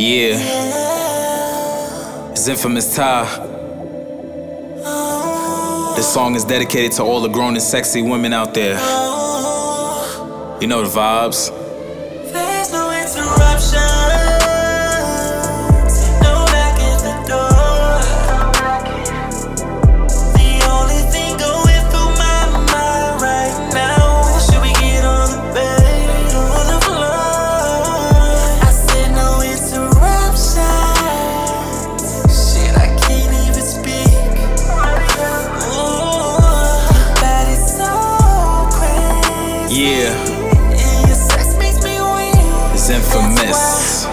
Yeah. It's infamous Ty. This song is dedicated to all the grown and sexy women out there. You know the vibes. Yeah. It's infamous.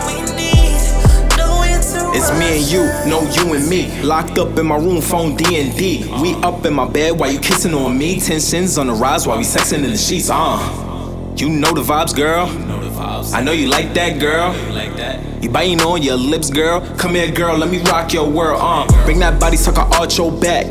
It's me and you, no you and me. Locked up in my room, phone D and D. We up in my bed while you kissing on me. Tensions on the rise while we sexing in the sheets. Uh, you know the vibes, girl. I know you like that, girl. You biting on your lips, girl. Come here, girl. Let me rock your world. Uh, bring that body, sucker, arch your back.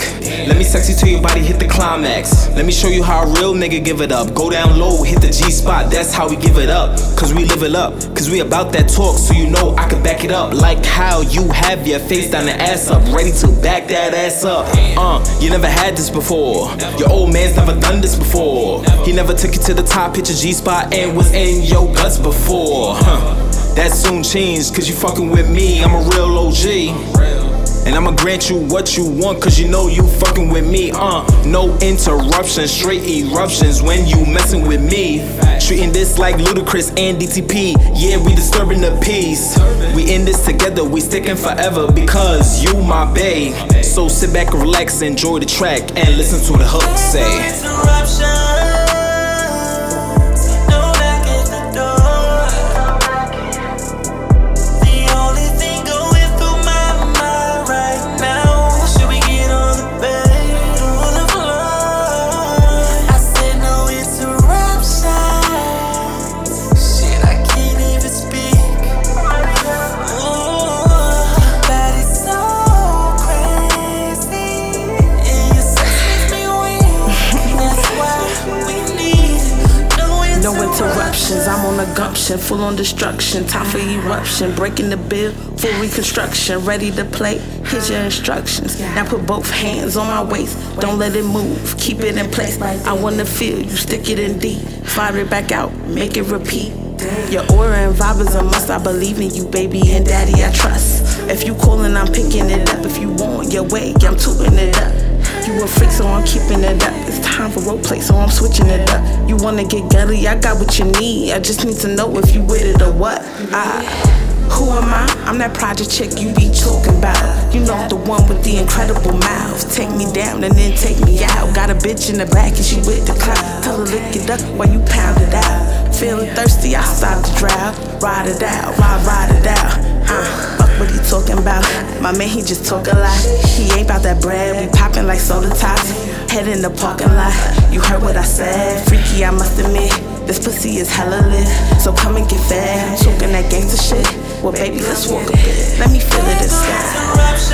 Let me sex you till your body hit the climax. Let me show you how a real nigga give it up. Go down low, hit the G spot. That's how we give it up. Cause we live it up. Cause we about that talk, so you know I can back it up. Like how you have your face down and ass up, ready to back that ass up. Uh, you never had this before. Your old man's never done this before. He never took you to the top, hit your G spot, and was in your guts before. Huh. That soon changed, cause you fucking with me. I'm a real OG. And I'ma grant you what you want, cause you know you fucking with me. Uh, no interruptions, straight eruptions when you messing with me. Treating this like Ludacris and DTP. Yeah, we disturbing the peace. We in this together, we sticking forever because you my babe. So sit back relax, enjoy the track, and listen to the hook say. Interruptions, I'm on a gumption, full on destruction. Time for eruption, breaking the bill, full reconstruction. Ready to play, here's your instructions. Now put both hands on my waist, don't let it move, keep it in place. I wanna feel you, stick it in deep, fire it back out, make it repeat. Your aura and vibe is a must. I believe in you, baby, and daddy, I trust. If you callin', I'm picking it up. If you want your way, I'm tooting it up. You a freak, so I'm keeping it up. It's time for role play, so I'm switching it up. You wanna get gully, I got what you need. I just need to know if you with it or what. I, who am I? I'm that project chick you be talking about. You know the one with the incredible mouth. Take me down and then take me out. Got a bitch in the back and she with the clout. Tell her lick it up while you pound it out. Feeling thirsty, I stop the drought. Ride it out, ride, ride it out. Uh, about. My man, he just talk a lot. He ain't about that bread. We popping like soda tops. Head in the parking lot. You heard what I said. Freaky, I must admit. This pussy is hella lit. So come and get fed. I'm talking that gangster shit. Well, baby, let's walk a bit. Let me feel it inside.